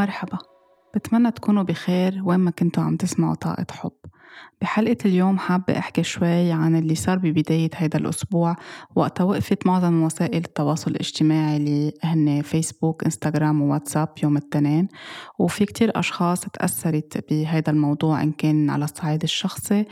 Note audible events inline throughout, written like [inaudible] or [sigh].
مرحبا. بتمنى تكونوا بخير وين ما كنتوا عم تسمعوا طاقة حب. بحلقة اليوم حابة أحكي شوي عن اللي صار ببداية هيدا الأسبوع وقتها وقفت معظم وسائل التواصل الاجتماعي اللي هن فيسبوك انستغرام وواتساب يوم التنين وفي كتير أشخاص تأثرت بهيدا الموضوع إن كان على الصعيد الشخصي.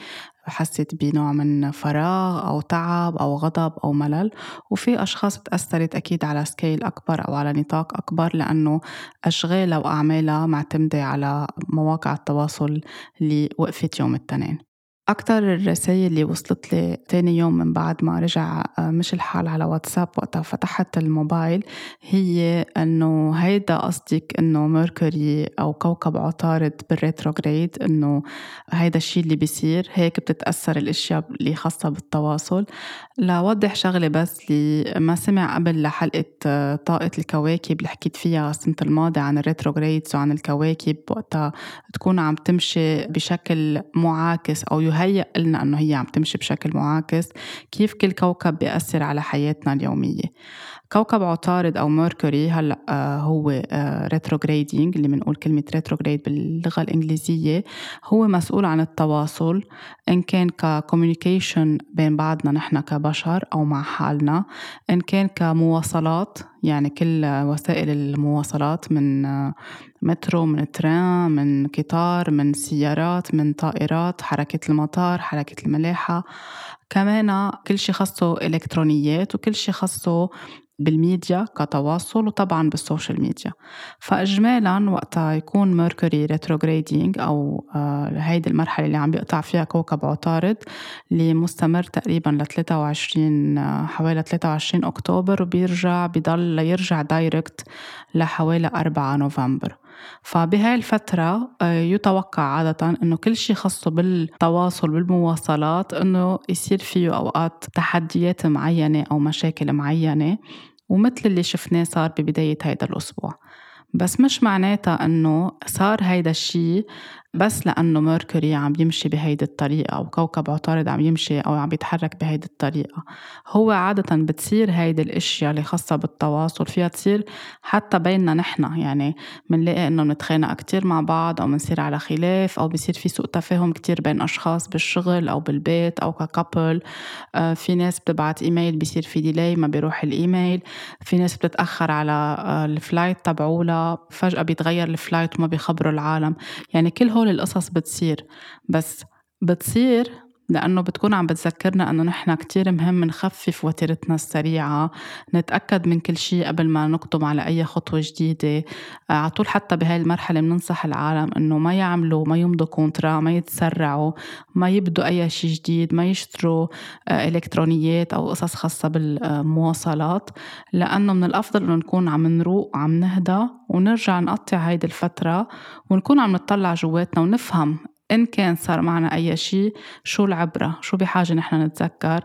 حست بنوع من فراغ أو تعب أو غضب أو ملل وفي أشخاص تأثرت أكيد على سكيل أكبر أو على نطاق أكبر لأنه أشغالها وأعمالها معتمدة على مواقع التواصل اللي وقفت يوم التنين أكتر الرسائل اللي وصلت لي تاني يوم من بعد ما رجع آه، مشي الحال على واتساب وقتها فتحت الموبايل هي إنه هيدا قصدك إنه ميركوري أو كوكب عطارد بال retrograde إنه هيدا الشيء اللي بيصير هيك بتتأثر الأشياء اللي خاصة بالتواصل. لوضح شغلة بس اللي ما سمع قبل لحلقة آه، طاقة الكواكب اللي حكيت فيها السنة الماضية عن ال retrogrades وعن الكواكب وقتها تكون عم تمشي بشكل معاكس أو يهيأ لنا أنه هي عم تمشي بشكل معاكس كيف كل كوكب بيأثر على حياتنا اليومية. كوكب عطارد أو Mercury هلأ آه هو retrograding آه اللي بنقول كلمة retrograde باللغة الإنجليزية هو مسؤول عن التواصل إن كان ك communication بين بعضنا نحن كبشر أو مع حالنا إن كان كمواصلات يعني كل وسائل المواصلات من آه مترو من تران من قطار من سيارات من طائرات حركة المطار حركة الملاحة. كمان كل شي خصه إلكترونيات وكل شي خصه بالميديا كتواصل وطبعا بال social media. فإجمالا وقتها يكون Mercury retrograding أو آه هيدي المرحلة اللي عم بيقطع فيها كوكب عطارد اللي مستمر تقريبا ل 23 آه حوالي 23 أكتوبر وبيرجع بضل يرجع direct لحوالي 4 نوفمبر. فبهاي الفترة آه، يتوقع عادة إنه كل شيء خاصه بالتواصل بالمواصلات إنه يصير فيه أوقات تحديات معينة أو مشاكل معينة ومثل اللي شفناه صار ببداية هيدا الأسبوع. بس مش معناتها إنه صار هيدا الشيء بس لأنه ميركوري عم يمشي بهيدي الطريقة أو كوكب عطارد عم يمشي أو عم يتحرك بهيدي الطريقة. هو عادة بتصير هيدي الأشياء اللي خاصة بالتواصل فيها تصير حتى بيننا نحن. يعني منلاقي إنه بنتخانق كتير مع بعض أو بنصير على خلاف أو بصير في سوء تفاهم كتير بين أشخاص بالشغل أو بالبيت أو ك couple. آه في ناس بتبعت إيميل بصير في delay ما بيروح الإيميل. في ناس بتتأخر على آه ال flight تبعولها. فجأة بيتغير ال flight وما بيخبروا العالم. يعني كل هول القصص بتصير بس بتصير لأنه بتكون عم بتذكرنا أنه نحن كتير مهم نخفف وتيرتنا السريعة نتأكد من كل شيء قبل ما نقدم على أي خطوة جديدة. آه، على طول حتى بهاي المرحلة بننصح العالم أنه ما يعملوا ما يمضوا كونترا ما يتسرعوا ما يبدوا أي شيء جديد ما يشتروا آه، إلكترونيات أو قصص خاصة بالمواصلات. لأنه من الأفضل أنه نكون عم نروق وعم نهدى ونرجع نقطع هيدي الفترة ونكون عم نطلع جواتنا ونفهم إن كان صار معنا أي شيء شو العبرة؟ شو بحاجة نحن نتذكر؟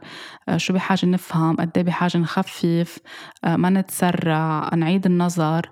آه، شو بحاجة نفهم؟ قد إيه بحاجة نخفف؟ آه، ما نتسرع؟ نعيد النظر؟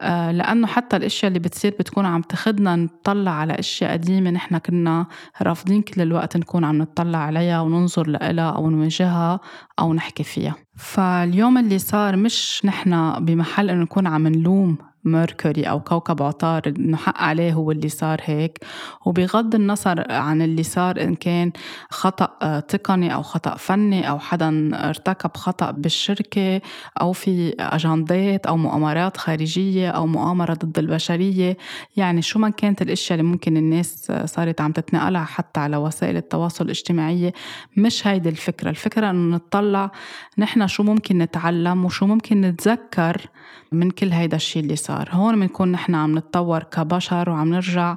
آه، لأنه حتى الأشياء اللي بتصير بتكون عم تخدنا نطلع على أشياء قديمة نحن كنا رافضين كل الوقت نكون عم نطلع عليها وننظر لها أو نواجهها أو نحكي فيها. فاليوم اللي صار مش نحن بمحل إنه نكون عم نلوم ميركوري أو كوكب عطارد إنه حق عليه هو اللي صار هيك. وبغض النظر عن اللي صار إن كان خطأ آه، تقني أو خطأ فني أو حدا ارتكب خطأ بالشركة أو في أجندات أو مؤامرات خارجية أو مؤامرة ضد البشرية. يعني شو ما كانت الأشياء اللي ممكن الناس صارت عم تتنقلها حتى على وسائل التواصل الاجتماعية مش هيدي الفكرة. الفكرة إنه نطلع نحن شو ممكن نتعلم وشو ممكن نتذكر من كل هيدا الشيء اللي صار. هون بنكون نحن عم نتطور كبشر وعم نرجع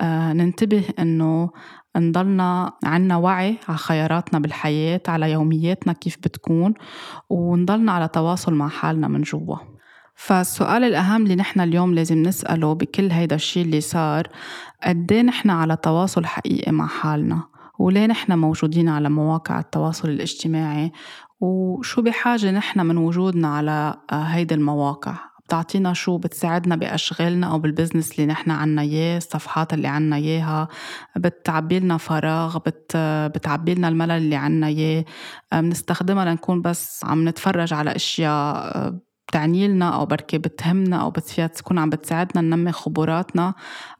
آه، ننتبه إنه نضلنا عنا وعي على خياراتنا بالحياة على يومياتنا كيف بتكون ونضلنا على تواصل مع حالنا من جوا. فالسؤال الأهم اللي نحن اليوم لازم نسأله بكل هيدا الشيء اللي صار قد إيه نحن على تواصل حقيقي مع حالنا؟ وليه نحن موجودين على مواقع التواصل الاجتماعي؟ وشو بحاجة نحن من وجودنا على آه، هيدي المواقع؟ بتعطينا شو بتساعدنا بأشغالنا أو بالبزنس اللي نحن عنا إياه الصفحات اللي عنا إياها؟ بتعبي لنا فراغ؟ بت بتعبي لنا الملل اللي عنا إياه؟ آه، بنستخدمها لنكون بس عم نتفرج على أشياء آه، بتعني لنا أو بركي بتهمنا أو فيها تكون عم بتساعدنا ننمي خبراتنا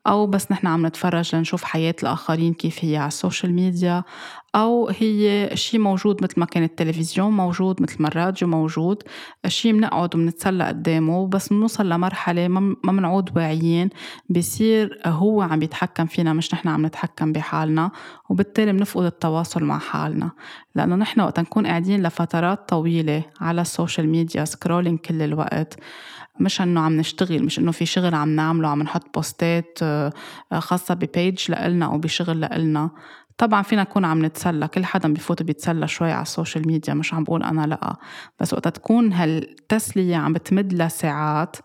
أو بس نحن عم نتفرج لنشوف حياة الآخرين كيف هي على ال social media أو هي شيء موجود مثل ما كان التلفزيون موجود مثل ما الراديو موجود. شيء بنقعد وبنتسلى قدامه بس بنوصل لمرحلة ما بنعود واعيين. بصير هو عم بيتحكم فينا مش نحن عم نتحكم بحالنا وبالتالي بنفقد التواصل مع حالنا. لأنه نحن وقت نكون قاعدين لفترات طويلة على ال social media scrolling كل الوقت. مش إنه عم نشتغل مش إنه في شغل عم نعمله عم نحط post ات آه، خاصة ب page لإلنا أو بشغل لإلنا. طبعا فينا نكون عم نتسلى كل حدا بفوت بيتسلى شوي على ال social media مش عم بقول أنا لأ. بس وقت تكون هالتسلية عم بتمد لساعات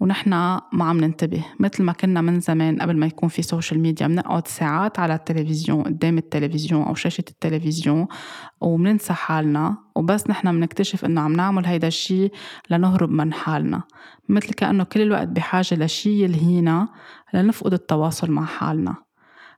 ونحن ما عم ننتبه. مثل ما كنا من زمان قبل ما يكون في social media بنقعد ساعات على التلفزيون قدام التلفزيون أو شاشة التلفزيون وبننسى حالنا وبس نحن بنكتشف إنه عم نعمل هيدا الشيء لنهرب من حالنا. مثل كأنه كل الوقت بحاجة لشيء يلهينا لنفقد التواصل مع حالنا.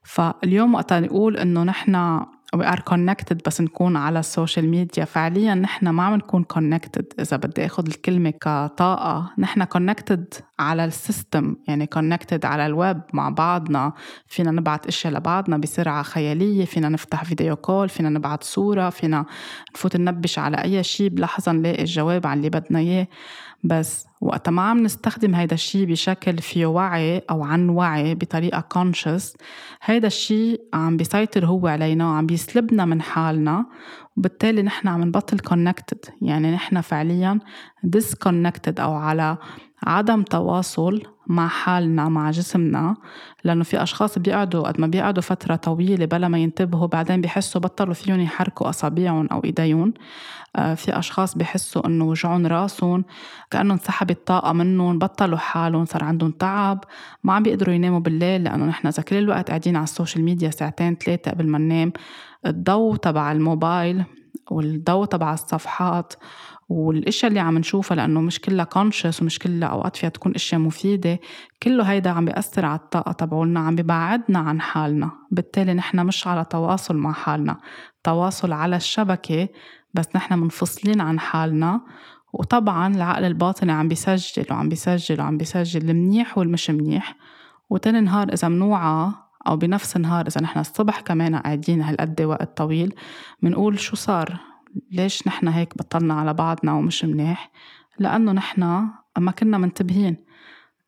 فاليوم وقت نقول إنه نحن we are connected بس نكون على ال social media فعليا نحن ما عم نكون connected إذا بدي أخذ الكلمة كطاقة. نحن connected على ال system يعني connected على الويب مع بعضنا. فينا نبعت إشياء لبعضنا بسرعة خيالية فينا نفتح video call فينا نبعت صورة فينا نفوت ننبش على أي شيء بلحظة نلاقي الجواب عن اللي بدنا إياه. بس. وقت ما عم نستخدم هيدا الشيء بشكل فيه وعي أو عن وعي بطريقة conscious هيدا الشيء عم بيسيطر هو علينا وعم بيسلبنا من حالنا. وبالتالي نحن عم نبطل connected. يعني نحن فعليا disconnected أو على عدم تواصل مع حالنا مع جسمنا لأنه في أشخاص بيقعدوا قد ما بيقعدوا فترة طويلة بلا ما ينتبهوا بعدين بيحسوا بطلوا فيهم يحركوا أصابعهم أو إيديهم. آه، في أشخاص بيحسوا إنه وجعن راسهم كأنه انسحبت طاقة منهم بطلوا حالهم صار عندهم تعب ما عم بيقدروا يناموا بالليل لأنه نحن إذا كل الوقت قاعدين على ال social media ساعتين ثلاثة قبل ما ننام الضوء تبع الموبايل والضوء تبع الصفحات والإشياء اللي عم نشوفها لأنه مش كلها conscious ومش كلها أوقات فيها تكون إشياء مفيدة كله هيدا عم بيأثر على الطاقة تبعولنا عم ببعدنا عن حالنا. بالتالي نحن مش على تواصل مع حالنا تواصل على الشبكة بس نحن منفصلين عن حالنا. وطبعا العقل الباطني عم بيسجل وعم بيسجل وعم بيسجل المنيح والمش منيح. وتاني نهار إذا منوعى أو بنفس النهار إذا نحن الصبح كمان قاعدين هالقد وقت طويل بنقول شو صار؟ ليش نحن هيك بطلنا على بعضنا ومش منيح؟ لأنه نحن ما كنا منتبهين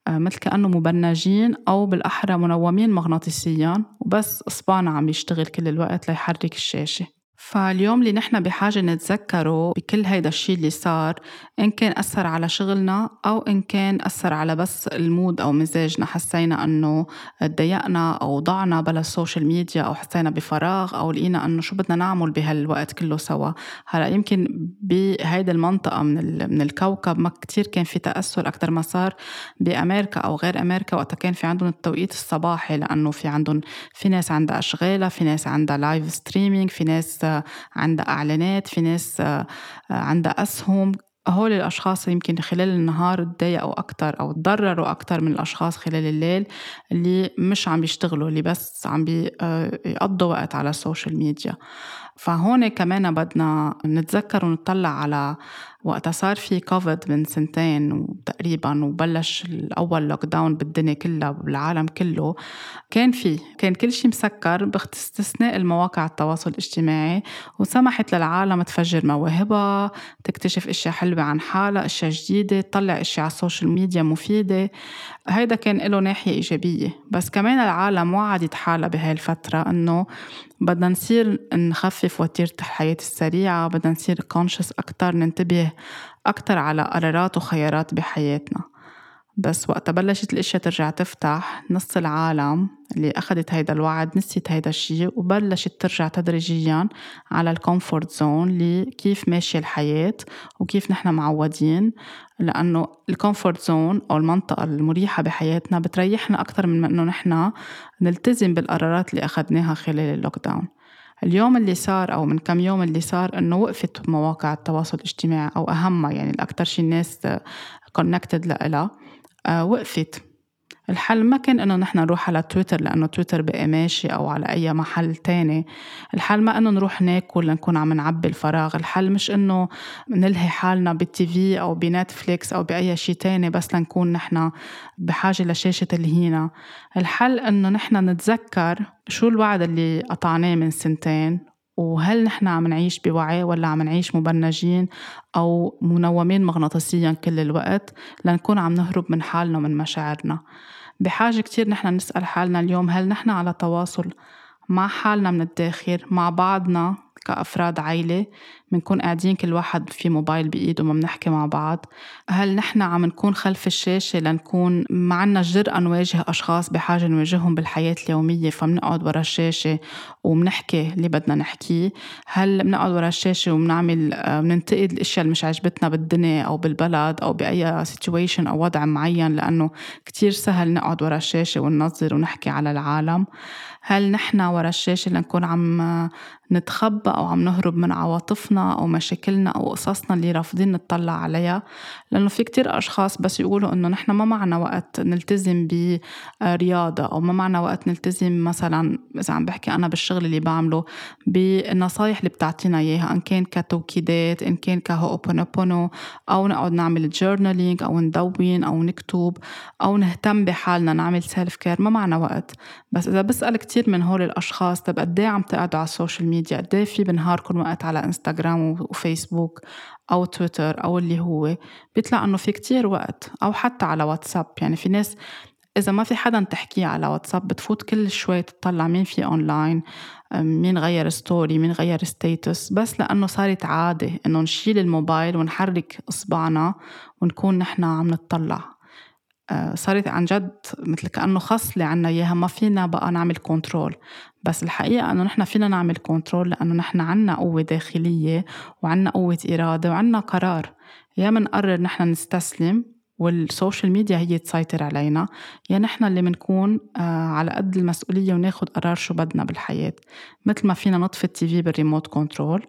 آه، مثل كأنه مبنجين أو بالأحرى منومين مغناطيسيا وبس إصبعنا عم يشتغل كل الوقت ليحرك الشاشة. فاليوم اللي نحن بحاجة نتذكره بكل هيدا الشيء اللي صار إن كان أثر على شغلنا أو إن كان أثر على بس ال mood أو مزاجنا. حسينا أنه تضايقنا أو ضعنا بلا ال social media أو حسينا بفراغ أو لقينا أنه شو بدنا نعمل بهالوقت كله سوا. هلأ يمكن بهيدي المنطقة من, من الكوكب ما كتير كان في تأثر أكتر ما صار بأمريكا أو غير أمريكا وقتها كان في عندهم التوقيت الصباحي لأنه في عندهم في ناس عندها أشغالها في ناس عندها live streaming في ناس عندها إعلانات في ناس آه، عندها أسهم. هول الأشخاص يمكن خلال النهار تضايقوا أكتر أو تضرروا أكتر من الأشخاص خلال الليل اللي مش عم بيشتغلوا اللي بس عم بيقضوا آه، وقت على ال social media فهون كمان بدنا نتذكر ونطلع على وقتها صار في كوفيد من سنتين تقريبا وبلش الأول lockdown بالدنيا كلها بالعالم كله كان في كان كل شيء مسكر باستثناء المواقع التواصل الاجتماعي وسمحت للعالم تفجر مواهبها تكتشف أشياء حلوة عن حالها أشياء جديدة تطلع أشياء على ال social media مفيدة. هيدا كان له ناحية إيجابية. بس كمان العالم وعدت حالها بهاي الفترة إنه بدنا نصير نخفف وتيرة الحياة السريعة بدنا نصير conscious أكتر ننتبه أكتر على قرارات وخيارات بحياتنا. بس وقت بلشت الأشياء ترجع تفتح نص العالم اللي اخذت هيدا الوعد نسيت هيدا الشيء وبلشت ترجع تدريجيا على ال comfort zone اللي كيف ماشية الحياة وكيف نحن معودين. لأنه ال comfort zone أو المنطقة المريحة بحياتنا بتريحنا أكثر من إنه نحن نلتزم بالقرارات اللي أخذناها خلال ال lockdown اليوم اللي صار أو من كم يوم اللي صار إنه وقفت مواقع التواصل الاجتماعي أو أهمها يعني الأكثر شيء الناس connected لها آه، وقفت. الحل ما كان إنه نحن نروح على تويتر لأنه تويتر بقى ماشي أو على أي محل تاني. الحل ما إنه نروح ناكل لنكون عم نعبي الفراغ. الحل مش إنه نلهي حالنا بال TV أو ب Netflix أو بأي شيء تاني بس لنكون نحن بحاجة لشاشة تلهينا الحل إنه نحن نتذكر شو الوعد اللي قطعناه من سنتين وهل نحن عم نعيش بوعي ولا عم نعيش مبنجين أو منومين مغناطيسيا كل الوقت لنكون عم نهرب من حالنا ومن مشاعرنا؟ بحاجة كتير نحن نسأل حالنا اليوم هل نحن على تواصل مع حالنا من الداخل مع بعضنا؟ كأفراد عائلة بنكون قاعدين كل واحد في موبايل بإيده وما بنحكي مع بعض. هل نحن عم نكون خلف الشاشة لنكون ما عنا الجرأة نواجه أشخاص بحاجة نواجههم بالحياة اليومية فبنقعد ورا الشاشة وبنحكي اللي بدنا نحكيه؟ هل بنقعد ورا الشاشة وبنعمل بننتقد الأشياء اللي مش عجبتنا بالدنيا أو بالبلد أو بأي سيتويشن أو وضع معين؟ لأنه كتير سهل نقعد ورا الشاشة وننظر ونحكي على العالم. هل نحن ورا الشاشة لنكون عم نتخبى أو عم نهرب من عواطفنا أو مشاكلنا أو قصصنا اللي رافضين نطلع عليها لأنه في كتير أشخاص بس يقولوا إنه نحن ما معنا وقت نلتزم برياضة أو ما معنا وقت نلتزم مثلا إذا عم بحكي أنا بالشغل اللي بعمله بالنصايح اللي بتعطينا إياها إن كان كتوكيدات إن كان ك هوبونوبونو أو نقعد نعمل journaling أو ندوّن أو نكتب أو نهتم بحالنا نعمل self care ما معنا وقت. بس إذا بسأل كتير من هول الأشخاص طب قد عم تقعدوا على ال social media قد في بنهاركم وقت على إنستغرام وفيسبوك أو تويتر أو اللي هو بيطلع إنه في كتير وقت أو حتى على واتساب. يعني في ناس إذا ما في حدا تحكيه على واتساب بتفوت كل شوي تطلع مين في أونلاين مين غير story مين غير status بس لأنه صارت عادة إنه نشيل الموبايل ونحرك إصبعنا ونكون نحن عم نطلع. صارت عن جد مثل كأنه خصلة عنا إياها ما فينا بقى نعمل control بس الحقيقة أنه نحن فينا نعمل control لأنه نحن عنا قوة داخلية وعنا قوة إرادة وعنا قرار. يا منقرر نحن نستسلم وال social media هي تسيطر علينا يا نحن اللي بنكون آه، على قد المسؤولية وناخد قرار شو بدنا بالحياة. مثل ما فينا نطفي ال TV بال remote control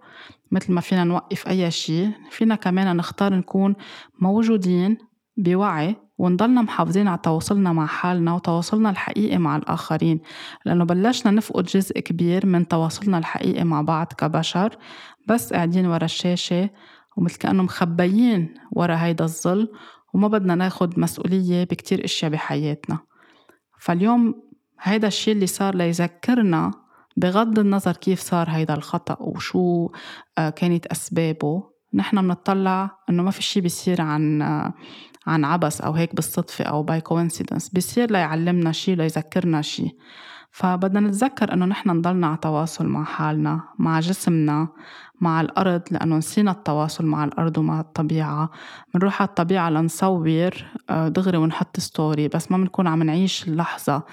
مثل ما فينا نوقف أي شيء فينا كمان نختار نكون موجودين بوعي ونضلنا محافظين على تواصلنا مع حالنا وتواصلنا الحقيقي مع الآخرين لأنه بلشنا نفقد جزء كبير من تواصلنا الحقيقي مع بعض كبشر بس قاعدين ورا الشاشة ومثل كأنه مخبيين ورا هيدا الظل وما بدنا ناخد مسؤولية بكتير أشياء بحياتنا. فاليوم هيدا الشيء اللي صار ليذكرنا بغض النظر كيف صار هيدا الخطأ وشو آه، كانت أسبابه نحن بنطلع إنه ما في شيء بيصير عن آه، عن عبث أو هيك بالصدفة أو by coincidence بيصير ليعلمنا شي ليذكرنا شي. فبدنا نتذكر إنه نحن نضلنا على تواصل مع حالنا مع جسمنا مع الأرض لأنه نسينا التواصل مع الأرض ومع الطبيعة. بنروح على الطبيعة لنصور آه، دغري ونحط story بس ما بنكون عم نعيش اللحظة.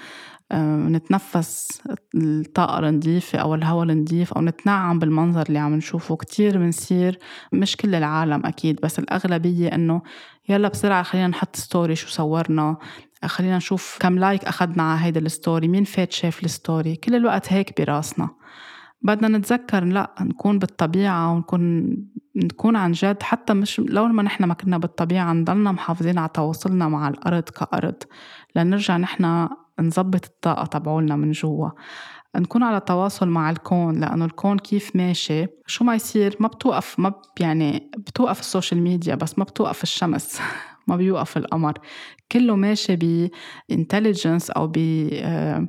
نتنفس الطاقة النظيفة أو الهواء النظيف أو نتنعم بالمنظر اللي عم نشوفه. كتير بنصير مش كل العالم أكيد بس الأغلبية إنه يلا بسرعة خلينا نحط story شو صورنا خلينا نشوف كم like أخدنا على هيدا ال story مين فات شاف ال story كل الوقت هيك براسنا. بدنا نتذكر لا نكون بالطبيعة ونكون نكون عن جد حتى مش لو ما نحن ما كنا بالطبيعة نضلنا محافظين على تواصلنا مع الأرض كأرض. لنرجع نحن نظبط الطاقة تبعولنا من جوا. نكون على تواصل مع الكون لأنه الكون كيف ماشي؟ شو ما يصير ما بتوقف ما يعني بتوقف ال social media بس ما بتوقف الشمس [laughs] ما بيوقف القمر. كله ماشي ب intelligence أو آه،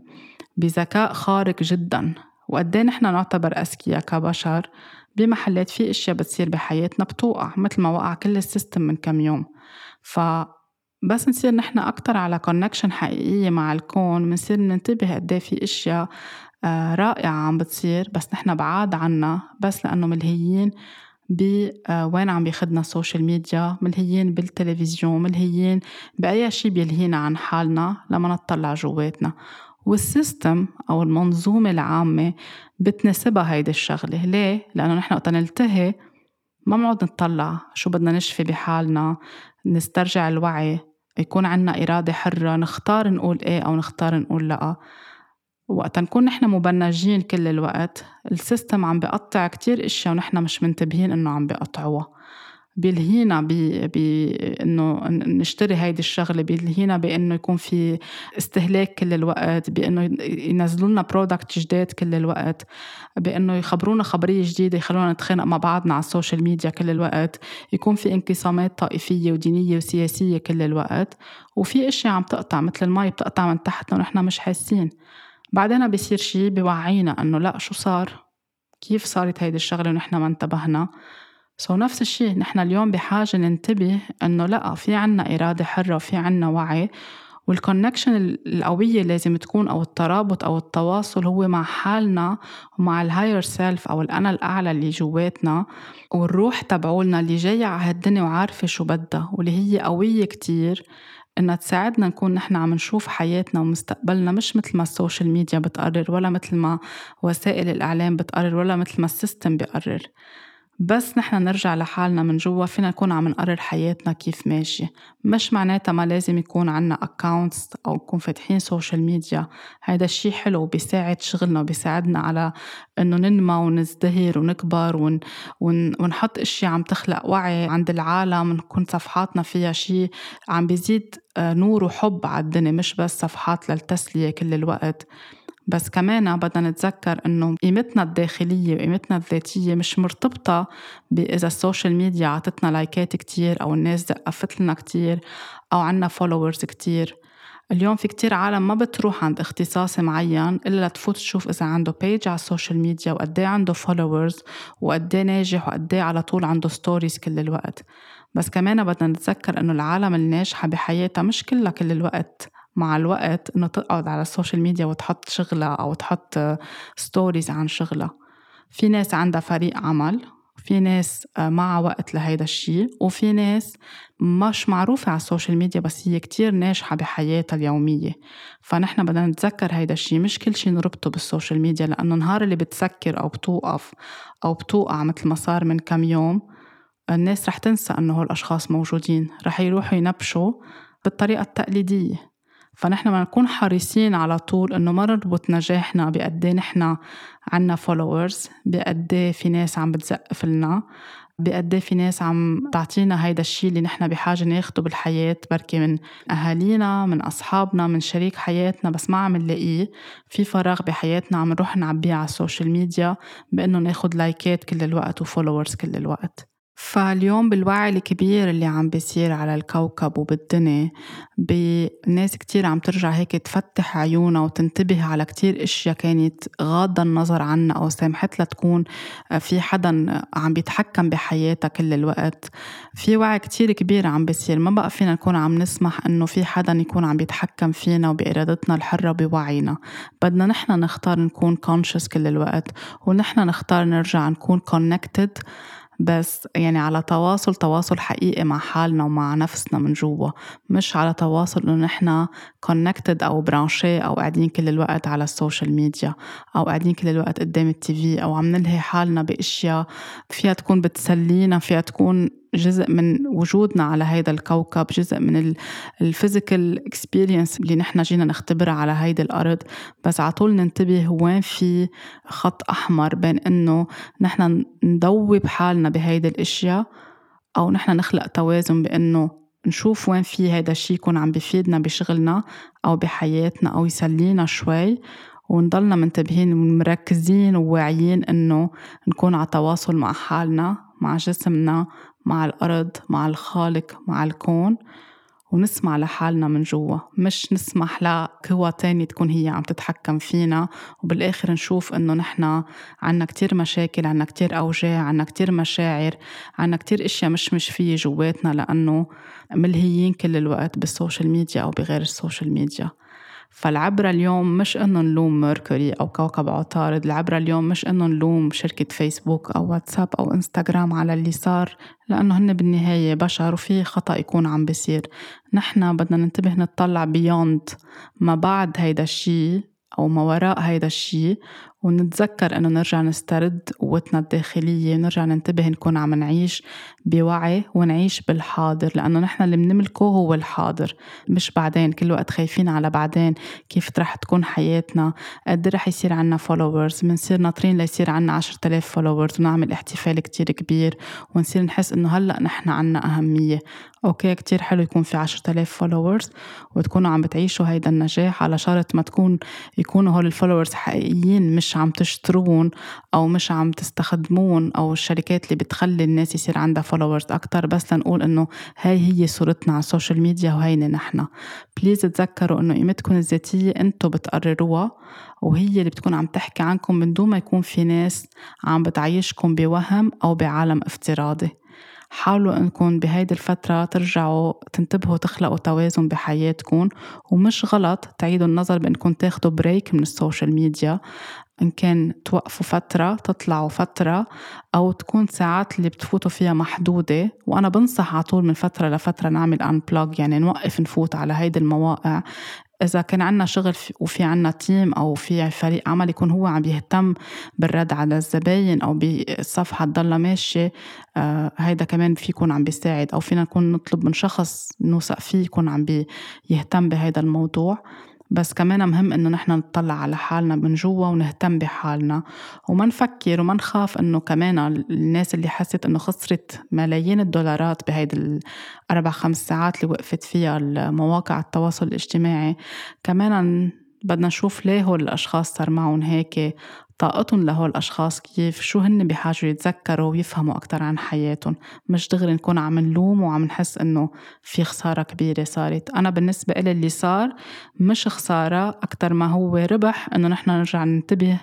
بذكاء خارق جدا. وقد نحن نعتبر أذكياء كبشر؟ بمحلات في أشياء بتصير بحياتنا بتوقع مثل ما وقع كل ال system من كم يوم. ف بس نصير نحن أكتر على connection حقيقية مع الكون بنصير ننتبه قد إيه في أشياء آه، رائعة عم بتصير بس نحن بعاد عنا بس لأنه ملهيين بوين آه، عم بيخدنا ال social media ملهيين بالتلفزيون ملهيين بأي شيء بيلهينا عن حالنا لما نطلع جواتنا. وال system أو المنظومة العامة بتناسبها هيدي الشغلة. ليه؟ لأنه نحن وقت نلتهي ما بنقعد نطلع شو بدنا نشفي بحالنا نسترجع الوعي. يكون عنا إرادة حرة نختار نقول إيه أو نختار نقول لأ. وقت نكون نحن مبنجين كل الوقت ال system عم بيقطع كتير إشياء ونحن مش منتبهين إنه عم بيقطعوها. بيلهينا بانه نشتري هيدي الشغلة بيلهينا بإنه يكون في استهلاك كل الوقت بإنه ينزلوا لنا product جديد كل الوقت بإنه يخبرونا خبرية جديدة يخلونا نتخانق مع بعضنا على ال social media كل الوقت يكون في انقسامات طائفية ودينية وسياسية كل الوقت وفي أشياء عم تقطع مثل المي بتقطع من تحتنا ونحن مش حاسين. بعدين بيصير شيء بوعينا إنه لا شو صار؟ كيف صارت هيدي الشغلة ونحن ما انتبهنا؟ so نفس الشيء نحن اليوم بحاجة ننتبه إنه لأ في عنا إرادة حرة وفي عنا وعي وال connection القوية لازم تكون أو الترابط أو التواصل هو مع حالنا ومع ال higher self أو الأنا الأعلى اللي جواتنا والروح تبعولنا اللي جاية على هالدنيا وعارفة شو بدها واللي هي قوية كتير إنها تساعدنا نكون نحن عم نشوف حياتنا ومستقبلنا مش مثل ما ال social media بتقرر ولا مثل ما وسائل الإعلام بتقرر ولا مثل ما ال system بيقرر. بس نحن نرجع لحالنا من جوا فينا نكون عم نقرر حياتنا كيف ماشية مش معناتها ما لازم يكون عنا accounts أو نكون فاتحين social media هيدا الشي حلو وبيساعد شغلنا وبيساعدنا على إنه ننمى ونزدهر ونكبر ون... ون... ونحط أشياء عم تخلق وعي عند العالم نكون صفحاتنا فيها شي عم بيزيد آه، نور وحب على الدنيا مش بس صفحات للتسلية كل الوقت. بس كمان بدنا نتذكر إنه قيمتنا الداخلية وقيمتنا الذاتية مش مرتبطة باذا ال social media عطتنا لايكات كتير أو الناس زقفت لنا كتير أو عنا followers كتير. اليوم في كتير عالم ما بتروح عند اختصاص معين إلا لتفوت تشوف إذا عنده page على ال social media وقد عنده followers وقد ناجح وقد على طول عنده stories كل الوقت. بس كمان بدنا نتذكر إنه العالم الناجحة بحياتها مش كلها كل الوقت. مع الوقت إنه تقعد على ال social media وتحط شغلها أو تحط stories عن شغلها. في ناس عندها فريق عمل في ناس آه، معها وقت لهيدا الشيء وفي ناس مش معروفة على ال social media بس هي كتير ناجحة بحياتها اليومية. فنحن بدنا نتذكر هيدا الشيء مش كل شيء نربطه بال social media لأنه نهار اللي بتسكر أو بتوقف أو بتوقع مثل ما صار من كم يوم الناس رح تنسى أنه هول الأشخاص موجودين. رح يروحوا ينبشوا بالطريقة التقليدية. فنحن بدنا نكون حريصين على طول إنه ما نربط نجاحنا بقد إيه نحن عنا followers بقد إيه في ناس عم بتزقف لنا بقد إيه في ناس عم تعطينا هيدا الشيء اللي نحن بحاجة ناخده بالحياة بركي من أهالينا من أصحابنا من شريك حياتنا بس ما عم نلاقيه. في فراغ بحياتنا عم نروح نعبيه على ال social media بإنه ناخد لايكات كل الوقت و followers كل الوقت. فاليوم بالوعي الكبير اللي عم بيصير على الكوكب وبالدنيا بناس كتير عم ترجع هيك تفتح عيونها وتنتبه على كتير أشياء كانت غاضة النظر عنها أو سامحت لها تكون في حدا عم بيتحكم بحياتها كل الوقت. في وعي كتير كبير عم بيصير. ما بقى فينا نكون عم نسمح إنه في حدا يكون عم بيتحكم فينا وبإرادتنا الحرة بوعينا. بدنا نحن نختار نكون conscious كل الوقت ونحن نختار نرجع نكون connected بس يعني على تواصل تواصل حقيقي مع حالنا ومع نفسنا من جوا. مش على تواصل إنه نحن connected أو برانشي أو قاعدين كل الوقت على ال social media أو قاعدين كل الوقت قدام ال TV أو عم نلهي حالنا بأشياء. فيها تكون بتسلينا فيها تكون جزء من وجودنا على هيدا الكوكب جزء من ال physical experience اللي نحن جينا نختبرها على هيدي الأرض. بس على طول ننتبه وين في خط أحمر بين إنه نحن ندوب حالنا بهيدي الأشياء أو نحن نخلق توازن بإنه نشوف وين في هيدا الشيء يكون عم بفيدنا بشغلنا أو بحياتنا أو يسلينا شوي. ونضلنا منتبهين ومركزين وواعيين إنه نكون على تواصل مع حالنا مع جسمنا مع الأرض مع الخالق مع الكون ونسمع لحالنا من جوا. مش نسمح لقوى تانية تكون هي عم تتحكم فينا. وبالآخر نشوف إنه نحنا عنا كتير مشاكل عنا كتير أوجاع عنا كتير مشاعر عنا كتير إشياء مش مش فيه جواتنا لأنه ملهيين كل الوقت بال social media أو بغير ال social media. فالعبرة اليوم مش إنه نلوم Mercury أو كوكب عطارد العبرة اليوم مش إنه نلوم شركة فيسبوك أو واتساب أو إنستغرام على اللي صار لأنه هن بالنهاية بشر وفي خطأ يكون عم بيصير. نحن بدنا ننتبه نطلع beyond ما بعد هيدا الشي أو ما وراء هيدا الشي ونتذكر إنه نرجع نسترد قوتنا الداخلية ونرجع ننتبه نكون عم نعيش بوعي ونعيش بالحاضر لأنه نحن اللي بنملكه هو الحاضر مش بعدين كل وقت خايفين على بعدين كيف رح تكون حياتنا قد رح يصير عنا followers بنصير ناطرين ليصير عنا عشرة آلاف followers ونعمل احتفال كتير كبير ونصير نحس إنه هلأ نحن عنا أهمية. okay كتير حلو يكون في عشرة آلاف followers وتكونوا عم بتعيشوا هيدا النجاح على شرط ما تكون يكونوا هول ال followers حقيقيين مش عم تشتروهن أو مش عم تستخدموهن أو الشركات اللي بتخلي الناس يصير عندها followers أكتر بس لنقول إنه هاي هي صورتنا على ال social media وهينا نحن. please تذكروا إنه قيمتكم الذاتية أنتوا بتقرروها وهي اللي بتكون عم تحكي عنكم من دون ما يكون في ناس عم بتعيشكم بوهم أو بعالم افتراضي. حاولوا انكم بهيدي الفترة ترجعوا تنتبهوا تخلقوا توازن بحياتكم ومش غلط تعيدوا النظر بانكم تاخدوا break من ال social media. إن كان توقفوا فترة تطلعوا فترة أو تكون ساعات اللي بتفوتوا فيها محدودة. وأنا بنصح على طول من فترة لفترة نعمل unplug يعني نوقف نفوت على هيدي المواقع. إذا كان عنا شغل وفي عنا team أو في فريق عمل يكون هو عم يهتم بالرد على الزباين أو بالصفحة تضلها ماشية آه هيدا كمان في يكون عم بيساعد أو فينا نكون نطلب من شخص نوثق فيه يكون عم بيهتم بهيدا الموضوع. بس كمان مهم إنه نحن نطلع على حالنا من جوا ونهتم بحالنا. وما نفكر وما نخاف إنه كمان الناس اللي حست إنه خسرت ملايين الدولارات بهيدي الاربع خمس ساعات اللي وقفت فيها مواقع التواصل الاجتماعي كمان بدنا نشوف ليه هول الأشخاص صار معهم هيك طاقتهم لهول الأشخاص كيف؟ شو هن بحاجة يتذكروا ويفهموا أكتر عن حياتهم. مش دغري نكون عم نلوم وعم نحس إنه في خسارة كبيرة صارت. أنا بالنسبة إلي اللي صار مش خسارة أكتر ما هو ربح إنه نحن نرجع ننتبه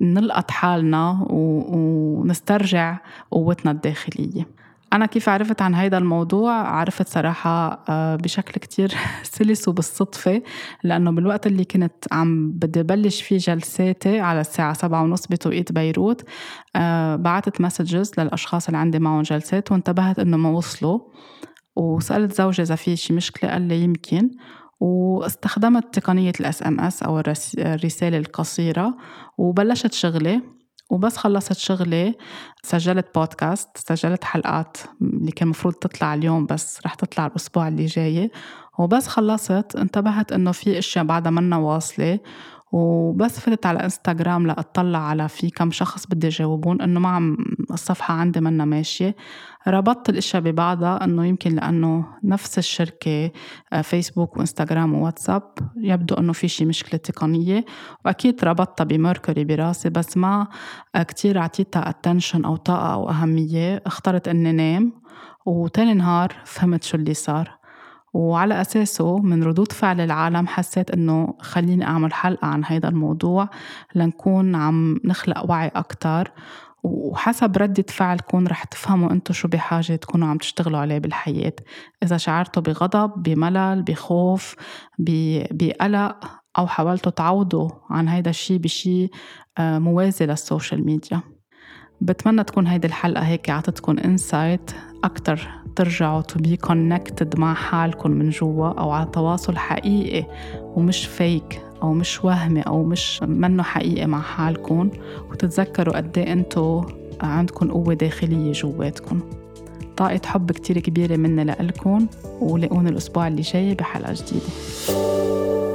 نلقط حالنا ونسترجع قوتنا الداخلية. أنا كيف عرفت عن هيدا الموضوع؟ عرفت صراحة آه، بشكل كتير [laughs] سلس وبالصدفة لأنه بالوقت اللي كنت عم بدي بلش فيه جلساتي على الساعة سبعة ونص بتوقيت بيروت آه، بعتت messages للأشخاص اللي عندي معهم جلسات وانتبهت إنه ما وصلوا وسألت زوجي إذا في شي مشكلة قال لي يمكن واستخدمت تقنية ال SMS أو الرسالة القصيرة وبلشت شغلي. وبس خلصت شغلي سجلت بودكاست سجلت حلقات اللي كان المفروض تطلع اليوم بس رح تطلع الأسبوع اللي جاي. وبس خلصت انتبهت إنه في أشياء بعدها منا واصلة وبس فتت على إنستغرام لأطلع على في كم شخص بدي جاوبون إنه ما عم الصفحة عندي منا ماشية. ربطت الإشياء ببعضها إنه يمكن لأنه نفس الشركة آه، فيسبوك وإنستغرام وواتساب يبدو إنه في شي مشكلة تقنية. وأكيد ربطتها ب Mercury براسي بس ما كتير عطيتها attention أو طاقة أو أهمية. اخترت إني نام وتاني نهار فهمت شو اللي صار. وعلى أساسه من ردود فعل العالم حسيت إنه خليني أعمل حلقة عن هذا الموضوع لنكون عم نخلق وعي أكتر. وحسب ردة فعلكم رح تفهموا إنتو شو بحاجة تكونوا عم تشتغلوا عليه بالحياة. إذا شعرتوا بغضب بملل بخوف بقلق أو حاولتوا تعوضوا عن هيدا الشي بشي آه، موازي لل social media. بتمنى تكون هيدي الحلقة هيك عطتكم انسايت أكتر ترجعوا to be connected مع حالكم من جوا أو على تواصل حقيقي ومش فيك أو مش وهمي أو مش منه حقيقي مع حالكم. وتتذكروا قد إيه أنتو عندكم قوة داخلية جواتكم. طاقة حب كتير كبيرة مني لإلكم ولاقوني الأسبوع اللي جاي بحلقة جديدة.